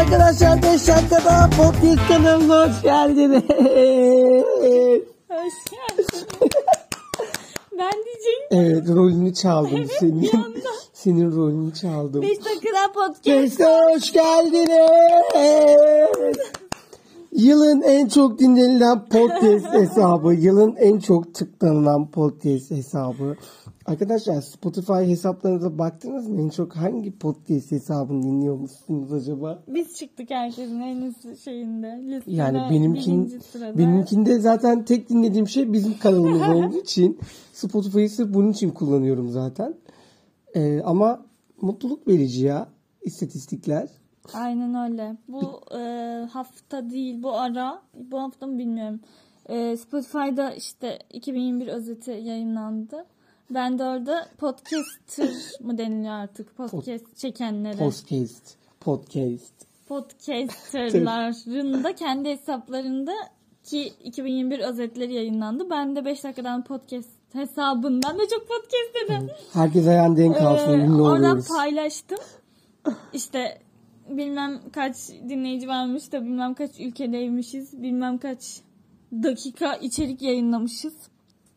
arkadaşlar 5 dakikada podcast kanalına hoş geldiniz. Hoş geldin. ben diyeceğim Evet rolünü çaldım Evet, senin. Senin rolünü çaldım. 5 dakikada podcast. Podcast'a hoş geldiniz. Yılın en çok dinlenilen podcast hesabı, yılın en çok tıklanılan podcast hesabı. Arkadaşlar Spotify hesaplarınıza baktınız mı? En çok hangi podcast hesabını dinliyormuşsunuz acaba? Biz çıktık herkesin en üst şeyinde. Listede Yani benimkin, benimkinde zaten tek dinlediğim şey bizim kanalımız olduğu için Spotify'ı sırf bunun için kullanıyorum zaten. Ee, ama mutluluk verici ya istatistikler. Aynen öyle. Bu e, hafta değil bu ara. Bu hafta mı bilmiyorum. E, Spotify'da işte 2021 özeti yayınlandı. Ben de orada podcaster mı deniliyor artık? Podcast çekenlere. Podcast. Podcast. podcasterların da kendi hesaplarında ki 2021 özetleri yayınlandı. Ben de 5 dakikadan podcast hesabından da çok podcast dedim. Herkes ayağın denk alsın. Ee, oradan oluyoruz. paylaştım. İşte bilmem kaç dinleyici varmış da bilmem kaç ülkedeymişiz. Bilmem kaç dakika içerik yayınlamışız.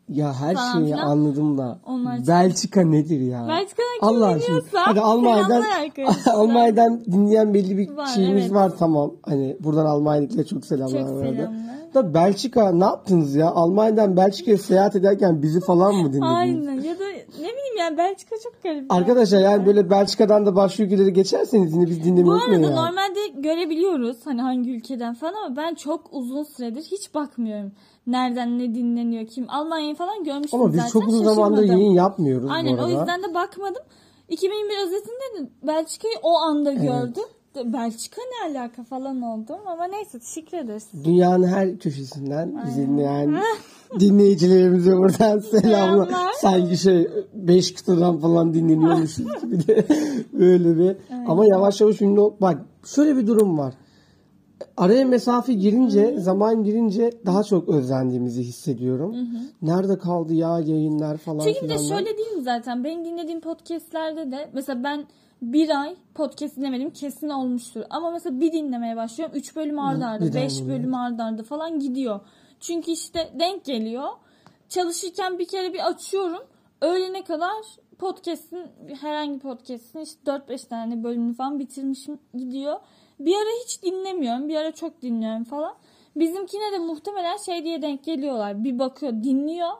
Ya her falan şeyi filan. anladım da. Onlar Belçika nedir ya? Belçika'dan kim Allah aşkına. dinliyorsa Hadi Almanya'dan. Almanya'dan dinleyen belli bir Var, şeyimiz evet. var tamam. Hani buradan Almanya'dakilere çok selamlar. Çok selamlar. Da Belçika ne yaptınız ya? Almanya'dan Belçika'ya seyahat ederken bizi falan mı dinlediniz? Aynen ya da ne bileyim yani Belçika çok garip. Arkadaşlar yani böyle Belçika'dan da başka ülkeleri geçerseniz yine biz Bu dinlemeyi unutmayın arada yani. normalde görebiliyoruz hani hangi ülkeden falan ama ben çok uzun süredir hiç bakmıyorum. Nereden ne dinleniyor kim. Almanya'yı falan görmüştüm Ama biz zaten. çok uzun zamandır yayın yapmıyoruz Aynen bu o yüzden de bakmadım. 2021 özetinde de Belçika'yı o anda gördüm. Belçika ne alaka falan oldum ama neyse teşekkür ederiz. Dünyanın her köşesinden bizi dinleyen dinleyicilerimize buradan selamlar. Sanki şey 5 kıtadan falan dinleniyormuşuz gibi de böyle bir. Ama yavaş yavaş ünlü ol- Bak şöyle bir durum var. Araya mesafe girince, zaman girince daha çok özlendiğimizi hissediyorum. Nerede kaldı ya yayınlar falan Çünkü bir de şöyle değil mi zaten benim dinlediğim podcastlerde de mesela ben bir ay podcast dinlemedim kesin olmuştur. Ama mesela bir dinlemeye başlıyorum. Üç bölüm bir daha beş bölüm arda arda falan gidiyor. Çünkü işte denk geliyor. Çalışırken bir kere bir açıyorum. Öğlene kadar podcast'in herhangi podcast'in işte 4-5 tane bölümünü falan bitirmişim gidiyor. Bir ara hiç dinlemiyorum. Bir ara çok dinliyorum falan. Bizimkine de muhtemelen şey diye denk geliyorlar. Bir bakıyor dinliyor.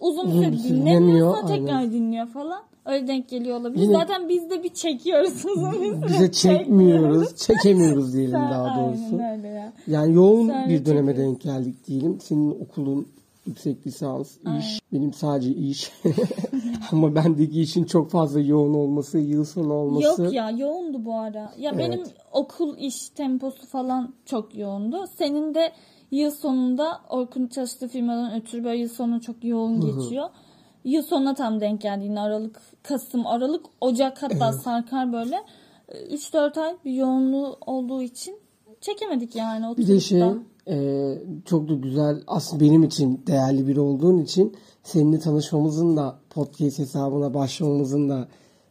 Uzun süre süre dinlemiyor tekrar aynen. dinliyor falan. Öyle denk geliyor olabilir. Yine- Zaten biz de bir çekiyoruz uzun bir süre. Bize çekmiyoruz, çekemiyoruz diyelim Sen- daha doğrusu. Aynen öyle ya. Yani yoğun Sonra bir döneme çekiyoruz. denk geldik diyelim. Senin okulun yüksek lisans, iş, benim sadece iş. Ama bendeki işin çok fazla yoğun olması, yıl sonu olması. Yok ya yoğundu bu ara. Ya Evet. benim okul iş temposu falan çok yoğundu. Senin de yıl sonunda Orkun çalıştığı firmadan ötürü böyle yıl sonu çok yoğun geçiyor. Yıl sonuna tam denk geldi yine Aralık, Kasım, Aralık, Ocak hatta sarkar böyle. 3-4 ay bir yoğunluğu olduğu için çekemedik yani Bir oturup de şey e, çok da güzel aslında benim için değerli biri olduğun için seninle tanışmamızın da podcast hesabına başlamamızın da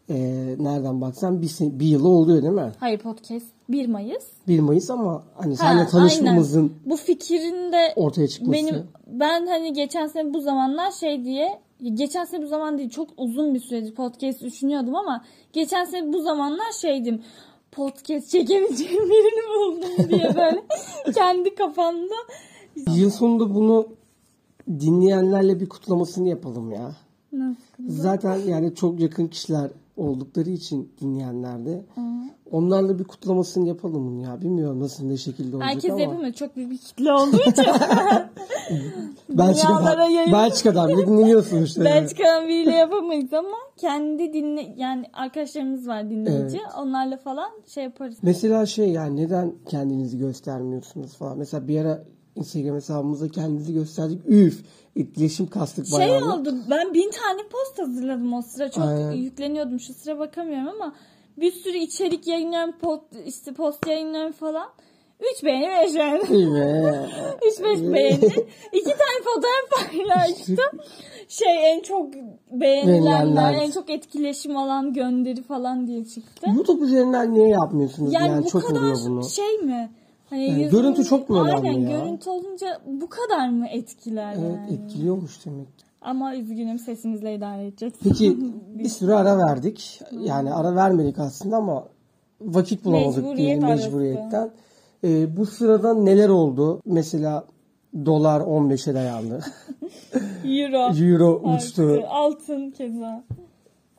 e, nereden baksan bir, bir yılı oluyor değil mi? Hayır podcast 1 Mayıs. 1 Mayıs ama hani Ha, seninle tanışmamızın aynen. Bu fikrin de ortaya çıkması. benim ben hani geçen sene bu zamanlar şey diye geçen sene bu zaman değil çok uzun bir süredir podcast düşünüyordum ama geçen sene bu zamanlar şeydim podcast çekebileceğim birini buldum diye böyle kendi kafamda Yıl sonunda bunu dinleyenlerle bir kutlamasını yapalım ya. nasıl Zaten yani çok yakın kişiler oldukları için dinleyenlerde. Onlarla bir kutlamasını yapalım bunu ya. Bilmiyorum nasıl ne şekilde olacak herkes ama. yapamıyor çok büyük bir kitle olduğu için Belçika'dan, Belçika'dan bile dinleniyorsun işte. Belçika'dan biriyle yapamayız ama kendi dinle yani arkadaşlarımız var dinleyici onlarla falan şey yaparız. Mesela şey yani neden kendinizi göstermiyorsunuz falan. Mesela bir ara Instagram hesabımıza kendinizi gösterdik. Üf etkileşim kastık Şey bayağı. oldu ben bin tane post hazırladım o sıra çok Aynen. yükleniyordum şu sıra bakamıyorum ama bir sürü içerik yayınlıyorum post, işte post yayınlıyorum falan. 3 beğeni 5 beğeni. İyi be. 75 beğeni. İki tane fotoğraf paylaştım. Şey en çok beğenilenler, en çok etkileşim alan gönderi falan diye çıktı. YouTube üzerinden niye yapmıyorsunuz? Yani, Yani, bu çok kadar bunu. şey mi? Hani Yani görüntü çok mu önemli Aynen ya? görüntü olunca bu kadar mı etkiler Evet yani? etkiliyormuş demek. Ama üzgünüm sesimizle idare edeceğiz. Peki bir süre ara verdik. Yani ara vermedik aslında ama vakit bulamadık Mecburiyet diyelim arası. mecburiyetten. Ee, bu sırada neler oldu? Mesela dolar 15'e dayandı. Euro. Euro uçtu. Altın keza.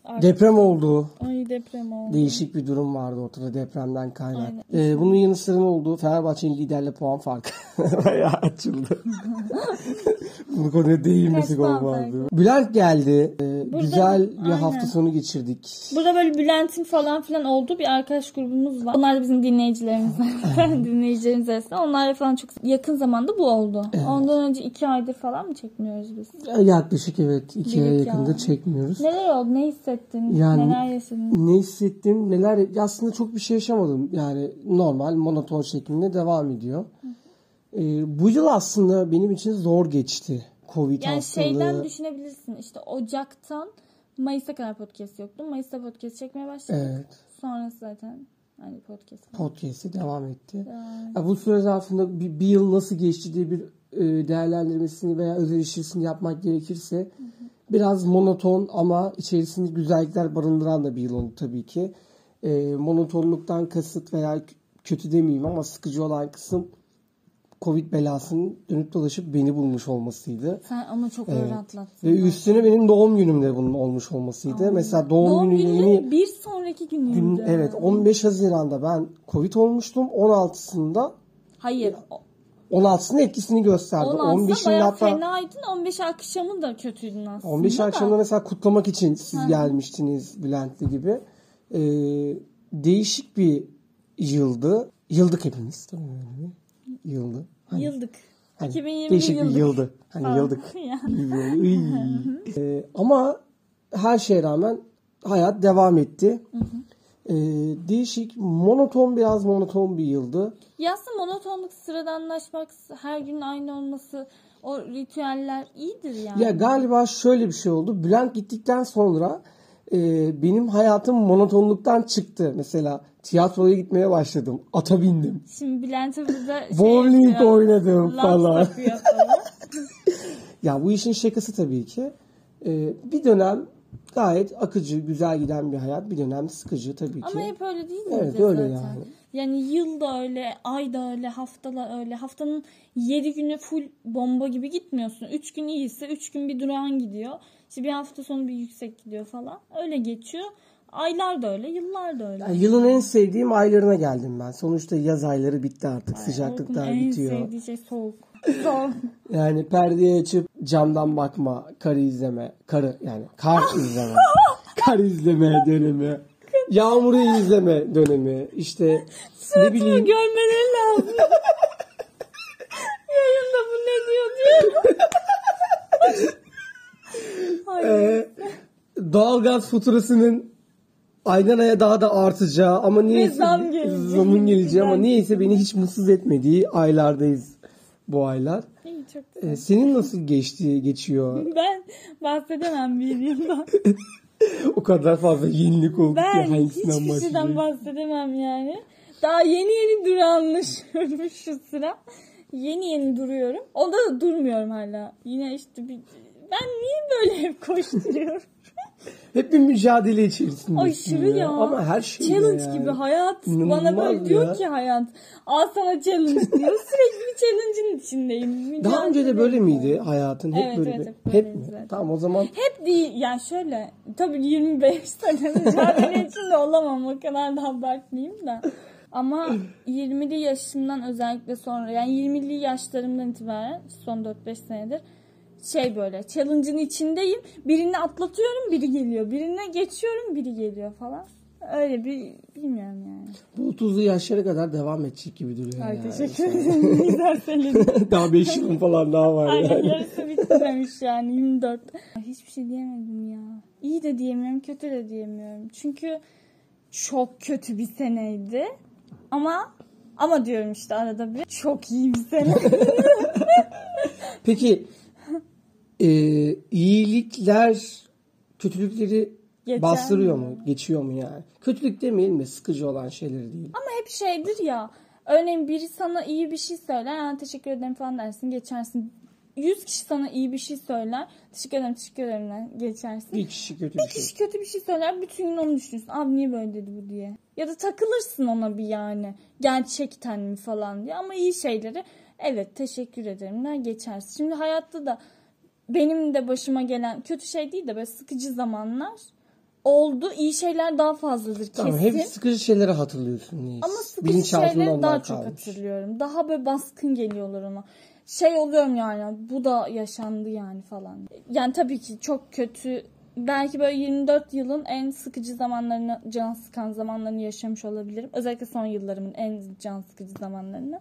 Arttı. Deprem oldu. Ay deprem oldu. Değişik bir durum vardı ortada depremden kaynak. Ee, bunun yanı sıra ne oldu? Fenerbahçe'nin liderle puan farkı bayağı açıldı. Bu konuya değinmesek olmazdı. Bülent geldi. Ee, Burada- güzel bir aynen. hafta sonu geçirdik. Burada böyle Bülent'in falan filan olduğu bir arkadaş grubumuz var. Onlar da bizim dinleyicilerimizden. dinleyicilerimiz arasında. Onlarla falan çok yakın zamanda bu oldu. Ondan önce iki aydır falan mı çekmiyoruz biz? Yaklaşık evet ikiye Bir iki yakında çekmiyoruz. Neler oldu? Ne hissettin? Yani- Neler yaşadın? Ne hissettim neler aslında çok bir şey yaşamadım. Yani normal monoton şeklinde devam ediyor. Ee, bu yıl aslında benim için zor geçti. Covid Yani hastalığı. şeyden düşünebilirsin. İşte Ocak'tan Mayıs'a kadar podcast yoktu. Mayıs'ta podcast çekmeye başladık. Evet. Sonrası zaten hani podcast. Podcast'e devam etti. Yani Ya bu süre zarfında bir, bir yıl nasıl geçti diye bir e, değerlendirmesini veya öz eleştirisini yapmak gerekirse biraz monoton ama içerisinde güzellikler barındıran da bir yıl oldu tabii ki. E, monotonluktan kasıt veya kötü demeyeyim ama sıkıcı olan kısım Covid belasının dönüp dolaşıp beni bulmuş olmasıydı. Sen ama çok Evet. öyle atlattın. Ve üstüne benim doğum günümde bunun olmuş olmasıydı. Mesela doğum, Doğum günü yeni bir sonraki günüydü. gün evet 15 Haziran'da ben Covid olmuştum. 16'sında Hayır. 16'sında etkisini gösterdi. 16'da 15'inde bayağı hatta fenaydın. 15 akşamı da kötüydün aslında. 15 da. akşamda mesela kutlamak için siz Hı. gelmiştiniz Bülent'li gibi. Ee, değişik bir yıldı. Yıldık hepimiz. Tabii öyle bir Yıldı. Hani, Yıldık. hani 2020 değişik yıldık. bir yıldı. Hani Falan. yıldık. Ee, ama her şeye rağmen hayat devam etti. Ee, değişik, monoton biraz monoton bir yıldı. Ya aslında monotonluk, sıradanlaşmak, her gün aynı olması, o ritüeller iyidir yani. Ya galiba şöyle bir şey oldu. Bülent gittikten sonra e, benim hayatım monotonluktan çıktı. Mesela tiyatroya gitmeye başladım. Ata bindim. Şimdi Bülent'e bize şey Bowling yapıyor, oynadım falan. falan. Ya bu işin şakası tabii ki. E, bir dönem gayet akıcı, güzel giden bir hayat. Bir dönem sıkıcı tabii ki. Ama hep öyle değil mi? Evet, öyle zaten? yani. Yani yıl da öyle, ay da öyle, hafta da öyle. Haftanın 7 günü full bomba gibi gitmiyorsun. 3 gün iyiyse 3 gün bir durağan gidiyor. İşte bir hafta sonu bir yüksek gidiyor falan. Öyle geçiyor. Aylar da öyle, yıllar da öyle. Yani yılın en sevdiğim aylarına geldim ben. Sonuçta yaz ayları bitti artık. Orkun Sıcaklıklar en bitiyor. sevdiği şey soğuk. Yani perdeyi açıp camdan bakma, karı izleme, karı yani kar izleme, kar izleme dönemi, yağmuru izleme dönemi, işte ne bileyim Görmeleri lazım. Yayında bu ne diyor diyor. Ay, e, doğalgaz faturasının aydan aya daha da artacağı ama niyeyse zam gelecek. zamın geleceği ama niyeyse beni hiç mutsuz etmediği aylardayız bu aylar. iyi, çok güzel. E, senin nasıl geçti, geçiyor? Ben bahsedemem bir yıldan. O kadar fazla yenilik oldu ki Ben hangisinden hiçbir şeyden bahsedemem yani. Daha yeni yeni duranlaşıyorum şu sıra. Yeni yeni duruyorum. Onda da durmuyorum hala. Yine işte bir... Ben niye böyle hep koşturuyorum? Hep bir mücadele içerisindesin Aşırı ya. Ama her şey Challenge yani. gibi hayat. İnanılmaz Bana böyle diyor ya. ki hayat. Al sana challenge diyor. Sürekli bir challenge'ın içindeyim. Daha önce de Mücadele böyle miydi hayatın? Hep Evet, böyle evet, hep Hep mi? zaten. Tamam o zaman Hep değil. Yani şöyle. Tabii 25 sene mücadele içinde olamam. O kadar da abartmayayım da. Ama 20'li yaşımdan özellikle sonra yani 20'li yaşlarımdan itibaren son 4-5 senedir şey böyle challenge'ın içindeyim. Birini atlatıyorum biri geliyor. Birine geçiyorum biri geliyor falan. Öyle bir bilmiyorum yani. bu 30'lu yaşlara kadar devam edecek gibi duruyor. Ay yani. teşekkür ederim. Güzel daha 5 yılın falan daha var Aynen yani. yarısı bitmemiş yani 24. Ay, Hiçbir şey diyemedim ya. İyi de diyemiyorum, kötü de diyemiyorum. Çünkü çok kötü bir seneydi. Ama ama diyorum işte arada bir çok iyi bir sene. Peki e, iyilikler kötülükleri Geçer bastırıyor mi? mu? Geçiyor mu yani? Kötülük demeyelim mi? Sıkıcı olan şeyleri değil. Ama hep şeydir ya. Örneğin biri sana iyi bir şey söyler. Yani teşekkür ederim falan dersin. Geçersin. 100 kişi sana iyi bir şey söyler. Teşekkür ederim, teşekkür ederim der, geçersin. Bir kişi kötü Bir bir şey. kişi kötü bir şey söyler. Bütün gün onu düşünürsün. Abi niye böyle dedi bu diye. Ya da takılırsın ona bir yani. Gerçekten mi falan diye. Ama iyi şeyleri evet teşekkür ederim der geçersin. Şimdi hayatta da benim de başıma gelen kötü şey değil de böyle sıkıcı zamanlar oldu. İyi şeyler daha fazladır kesin. Tamam, hep sıkıcı şeyleri hatırlıyorsun. Neyse. Ama sıkıcı şeyleri daha çok kalmış. hatırlıyorum. Daha böyle baskın geliyorlar ona. Şey oluyorum yani bu da yaşandı yani falan. Yani tabii ki çok kötü belki böyle 24 yılın en sıkıcı zamanlarını, can sıkan zamanlarını yaşamış olabilirim. Özellikle son yıllarımın en can sıkıcı zamanlarını.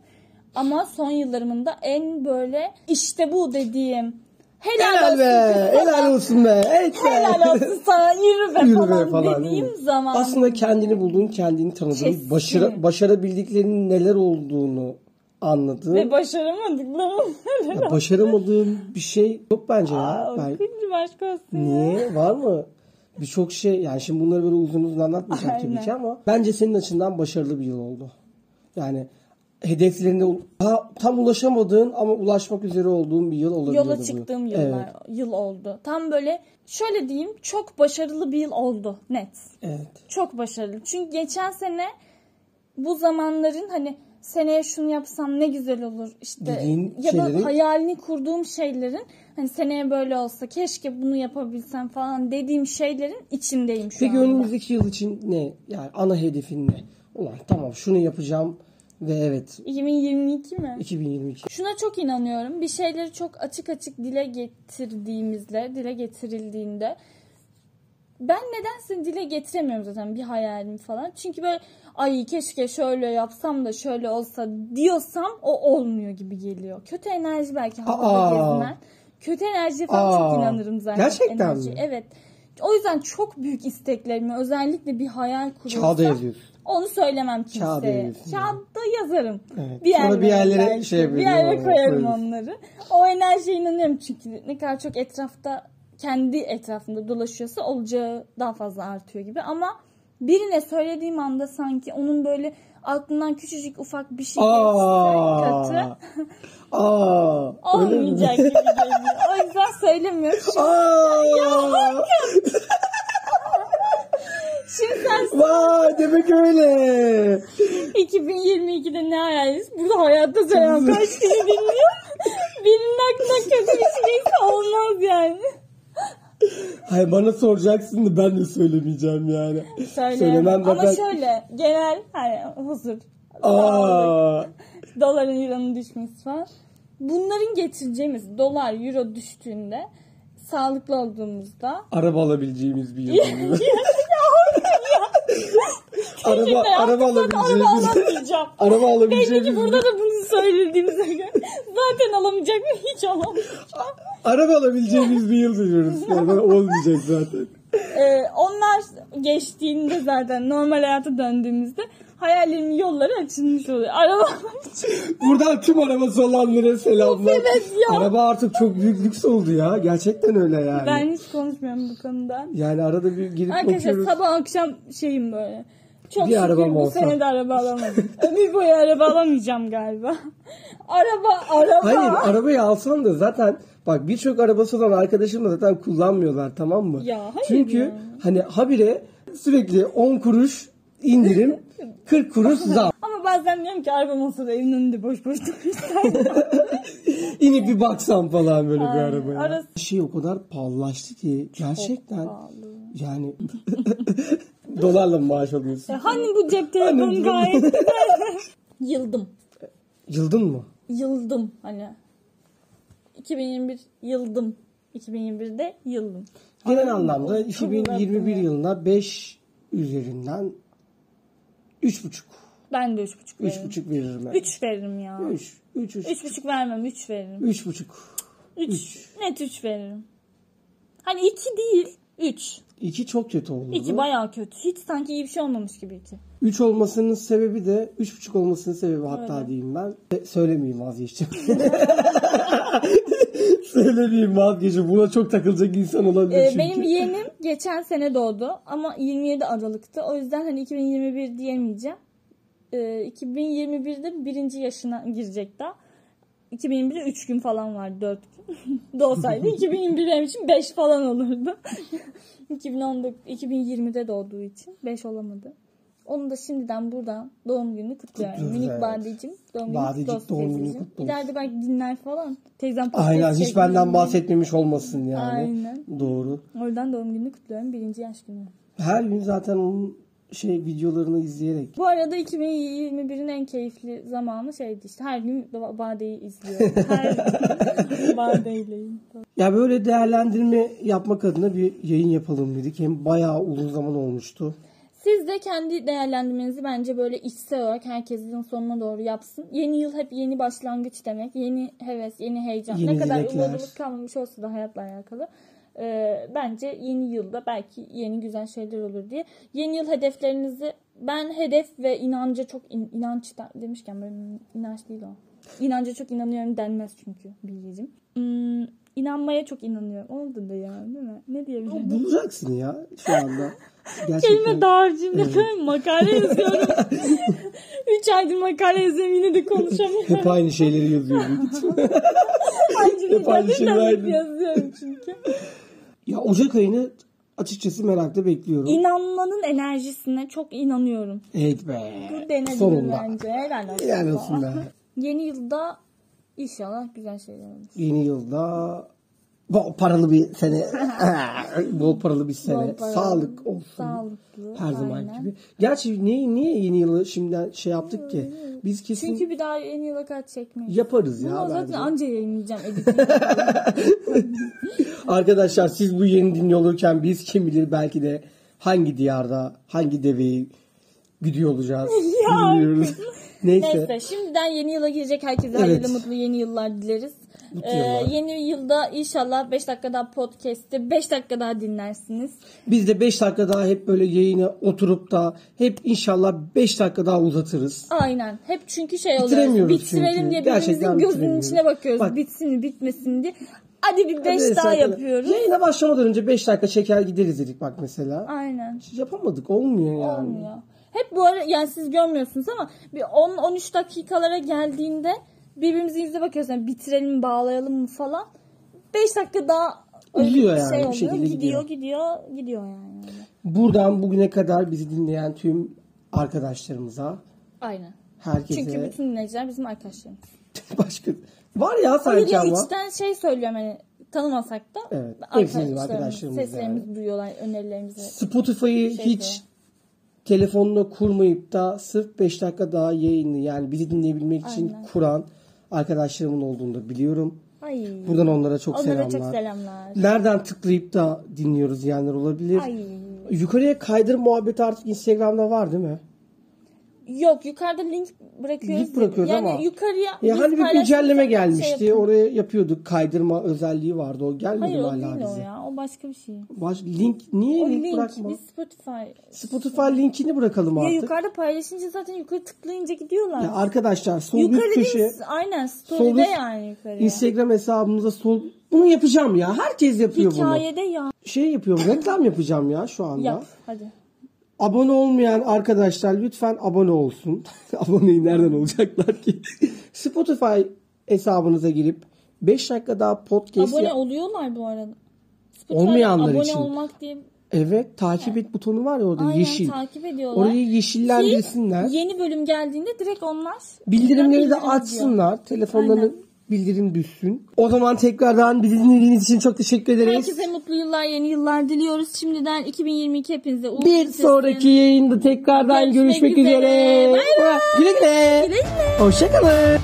Ama son yıllarımın da en böyle işte bu dediğim helal, Helal olsun be, sana, helal olsun be. Evet be. helal olsun sana yürü be, Yürü be falan, falan, dediğim zaman. Aslında kendini bulduğun, kendini tanıdığın, başara, başarabildiklerinin neler olduğunu anladığın, Ve başaramadıklarım. ya başaramadığın bir şey yok bence ya. Aa, Ben- okuyunca başka olsun ya. Niye? Var mı? Birçok şey yani şimdi bunları böyle uzun uzun anlatmayacağım tabii Aynen. ki ama bence senin açından başarılı bir yıl oldu. Yani hedeflerine daha tam ulaşamadığın ama ulaşmak üzere olduğun bir yıl olabilir. Yola çıktığım yıllar, yıl oldu. Tam böyle şöyle diyeyim çok başarılı bir yıl oldu net. Evet. Çok başarılı. Çünkü geçen sene bu zamanların hani seneye şunu yapsam ne güzel olur işte Dediğin ya da şeyleri- hayalini kurduğum şeylerin hani seneye böyle olsa keşke bunu yapabilsem falan dediğim şeylerin içindeyim şu Peki anda. önümüzdeki yıl için ne? Yani ana hedefin ne? Ulan tamam şunu yapacağım ve evet 2022 mi? 2022. Şuna çok inanıyorum. Bir şeyleri çok açık açık dile getirdiğimizde, dile getirildiğinde ben nedense dile getiremiyorum zaten bir hayalimi falan. Çünkü böyle ay keşke şöyle yapsam da şöyle olsa diyorsam o olmuyor gibi geliyor. Kötü enerji belki havada gezinen. Kötü enerjiye falan Aa. çok inanırım zaten. Gerçekten enerji. mi? Evet. O yüzden çok büyük isteklerimi özellikle bir hayal kurulsa Kağıda yazıyorsun. Onu söylemem Kağıda kimseye. Kağıda yazarım. Evet. Bir Sonra bir yerlere belki. şey bir yerlere koyarım koyuyorsun. onları. O enerjiye inanıyorum çünkü ne kadar çok etrafta kendi etrafında dolaşıyorsa olacağı daha fazla artıyor gibi ama birine söylediğim anda sanki onun böyle aklından küçücük ufak bir şey geçse Aa. kötü Aa. olmayacak gibi geliyor. O yüzden söylemiyorum. Aa. Şimdi sen Vay demek öyle. 2022'de ne hayaliz? Burada hayatta söylemem kaç kişi dinliyor. Birinin aklına kötü bir şey olmaz yani. Hayır bana soracaksın da ben de söylemeyeceğim yani. Söyleyemem. Söylemem Ama zaten- şöyle genel hani huzur. Aa. Doların euronun düşmesi falan. Bunların getireceğimiz dolar euro düştüğünde sağlıklı olduğumuzda Araba alabileceğimiz bir yıl. araba Şimdi araba ben alabileceğimiz. araba alamayacağım. araba Belli alabileceğimiz. ki burada da bunu söylediğimize göre zaten alamayacak mı? Hiç alamayacak. Araba alabileceğimiz bir yıl diyoruz. Yani olmayacak zaten. Ee, onlar geçtiğinde zaten normal hayata döndüğümüzde hayallerimin yolları açılmış oluyor. Araba Buradan tüm arabası olanlara selamlar. Evet ya. Araba artık çok büyük lüks oldu ya. Gerçekten öyle yani. ben hiç konuşmuyorum bu konuda. Yani arada bir girip Arkadaşlar bakıyoruz. sabah akşam şeyim böyle. Çok Bir şükür arabam bu olsa. sene de araba alamadım. Ömür boyu araba alamayacağım galiba. araba, araba. Hayır arabayı alsan da zaten bak birçok arabası olan arkadaşım da zaten kullanmıyorlar tamam mı? Ya, hayır Çünkü ya. hani habire sürekli 10 kuruş indirim 40 kuruş zam. Ama bazen diyorum ki arabam olsa da evin önünde boş boş durursaydı. İnip bir baksam falan böyle bir Aynen. arabaya. Arası- Şey o kadar pahalılaştı ki gerçekten pahalı. yani dolarla mı maaş alıyorsun? Ya hani bu cep telefonu Hani bu- gayet güzel. Yıldım. Yıldın mı? Yıldım hani. 2021 yıldım. 2021'de yıldım. Genel anlamda O çok 2021 uzattım ya. yılına 5 üzerinden 3,5. Ben de 3,5 veririm. 3,5 veririm ben. 3 veririm ya. 3 3 3 3,5 vermem 3 veririm. 3,5. 3 net 3 veririm. Hani 2 değil 3. 2 çok kötü oldu. 2 bayağı kötü. Hiç sanki iyi bir şey olmamış gibi 2. 3 olmasının sebebi de 3,5 olmasının sebebi hatta Öyle. diyeyim ben. E, Söylemeyeyim vazgeçeceğim. Söylemeyeyim vazgeçin. Buna çok takılacak insan olabilir Ee, çünkü. benim yeğenim geçen sene doğdu ama 27 Aralık'tı. O yüzden hani 2021 diyemeyeceğim. Ee, 2021'de birinci yaşına girecek daha. 2021'de 3 gün falan var 4 gün. Doğsaydı 2021 benim için 5 falan olurdu. 2019, 2020'de doğduğu için 5 olamadı. Onu da şimdiden buradan doğum gününü kutluyorum. Kutluyoruz, Minik evet. Badeciğim doğum günü Badecik kutlu olsun doğum günü teyzeciğim. kutlu olsun. İleride belki dinler falan. Teyzem podcast Aynen hiç çekmiyor. benden bahsetmemiş olmasın yani. Aynen. Doğru. Oradan doğum gününü kutluyorum. Birinci yaş günü. Her gün zaten onun şey videolarını izleyerek. Bu arada 2021'in en keyifli zamanı şeydi işte. Her gün Ba- Bade'yi izliyorum. Her gün Bade'yleyim. Ya böyle değerlendirme yapmak adına bir yayın yapalım dedik. Hem bayağı uzun zaman olmuştu. Siz de kendi değerlendirmenizi bence böyle içsel olarak herkesin sonuna doğru yapsın. Yeni yıl hep yeni başlangıç demek. Yeni heves, yeni heyecan. Yeni ne kadar dilekler. umudumuz kalmamış olsa da hayatla alakalı. Ee, bence yeni yılda belki yeni güzel şeyler olur diye. Yeni yıl hedeflerinizi ben hedef ve inanca çok in- inanç demişken böyle inanç değil o. İnanca çok inanıyorum denmez çünkü bilgicim. Hmm, inanmaya çok inanıyorum. Oldu da ya değil mi? Ne diyebilirim? Bulacaksın ya şu anda. Gerçekten. Kelime dağarcığımda evet. makale yazıyorum. Üç aydır makale yazıyorum yine de konuşamıyorum. Hep aynı şeyleri yazıyor. büyük ihtimal. Ayrıca hep aynı bir şeyler de aynı. yazıyorum çünkü. ya Ocak ayını açıkçası merakla bekliyorum. İnanmanın enerjisine çok inanıyorum. Evet be. Bu Sonunda. bence. Helal olsun. Helal olsun be. Yeni yılda inşallah güzel şeyler olur. Yeni yılda bol paralı bir sene. bol paralı bir sene. Bol paralı, Sağlık olsun. Sağlıklı. Her zaman aynen. gibi. Gerçi niye, niye yeni yılı şimdiden şey yaptık ki? Biz kesin Çünkü bir daha yeni yıla kaç çekmeyiz. yaparız ya. Bunu zaten bence. anca yayınlayacağım. Arkadaşlar siz bu yeni dinliyor olurken biz kim bilir belki de hangi diyarda hangi deveyi güdüyor olacağız bilmiyoruz. Neyse. Neyse şimdiden yeni yıla girecek herkese Evet. hayırlı mutlu yeni yıllar dileriz. Mutlu Ee, yıllar. yeni yılda inşallah 5 dakika daha podcast'i 5 dakika daha dinlersiniz. Biz de 5 dakika daha hep böyle yayına oturup da hep inşallah 5 dakika daha uzatırız. Aynen. Hep çünkü şey oluyor. Bitirelim çünkü. diye birbirimizin gözünün içine bakıyoruz. Bak. Bitsin bitmesin diye. Hadi bir 5 Beş daha yapıyoruz. Yayına başlamadan önce 5 dakika çeker gideriz dedik bak mesela. Aynen. Yapamadık olmuyor yani. Olmuyor. Hep bu ara yani siz görmüyorsunuz ama bir 10-13 dakikalara geldiğinde birbirimizin yüzüne bakıyoruz. Yani bitirelim bağlayalım mı falan. 5 dakika daha Uzuyor bir yani, şey bir oluyor. şekilde gidiyor, gidiyor. gidiyor, gidiyor yani. Buradan bugüne kadar bizi dinleyen tüm arkadaşlarımıza, Aynen. herkese Çünkü bütün dinleyiciler bizim arkadaşlarımız. başka var ya Hayır sanki ya ama. içten şey söylüyorum hani tanımasak da Evet, arkadaşlarımız, hepsinin arkadaşlarımız seslerimizi duyuyorlar, önerilerimizi. Spotify'ı Şey hiç diyor. Telefonuna kurmayıp da sırf 5 dakika daha yayını yani bizi dinleyebilmek için Aynen. kuran arkadaşlarımın olduğunu da biliyorum. Ay. Buradan onlara çok Onlara selamlar. çok selamlar. Nereden tıklayıp da dinliyoruz diyenler olabilir. Ay. Yukarıya kaydır muhabbeti artık Instagram'da var değil mi? Yok yukarıda link bırakıyoruz. Link bırakıyoruz yani ama- yukarıya Ya hani bir güncelleme şey gelmişti. yapın. Oraya yapıyorduk. Kaydırma özelliği vardı. O gelmedi Hayır mi o hala değil bize? o ya. O başka bir şey. Baş, link niye O link, link, bırakma? biz Spotify. Spotify linkini bırakalım Ya artık. yukarıda paylaşınca zaten yukarı tıklayınca gidiyorlar. Ya arkadaşlar sol yukarı üst köşe değil, aynen sol story'de üst yani yukarı. Instagram hesabımıza sol bunu yapacağım ya. Herkes yapıyor bunu. Hikayede ya. Şey yapıyorum. reklam yapacağım ya şu anda. Yap hadi. Abone olmayan arkadaşlar lütfen abone olsun. Aboneyi nereden olacaklar ki? Spotify hesabınıza girip 5 dakika daha podcast Abone yap- oluyorlar bu arada. Spotify'da Olmayanlar abone için. olmak diye Evet takip et butonu var ya orada aynen yeşil. takip ediyorlar. Orayı yeşillendirsinler. Ki yeni bölüm geldiğinde direkt onlar Bildirimleri de bildirim açsınlar. Telefonlarına Aynen. bildirim düşsün. O zaman tekrardan bizi dinlediğiniz için çok teşekkür ederiz. Herkese mutlu yıllar, yeni yıllar diliyoruz. Şimdiden 2022 hepinize uğurlu Bir sesin. sonraki yayında tekrardan Görüşmek üzere. Bay bay. Güle güle. Güle güle. Hoşçakalın.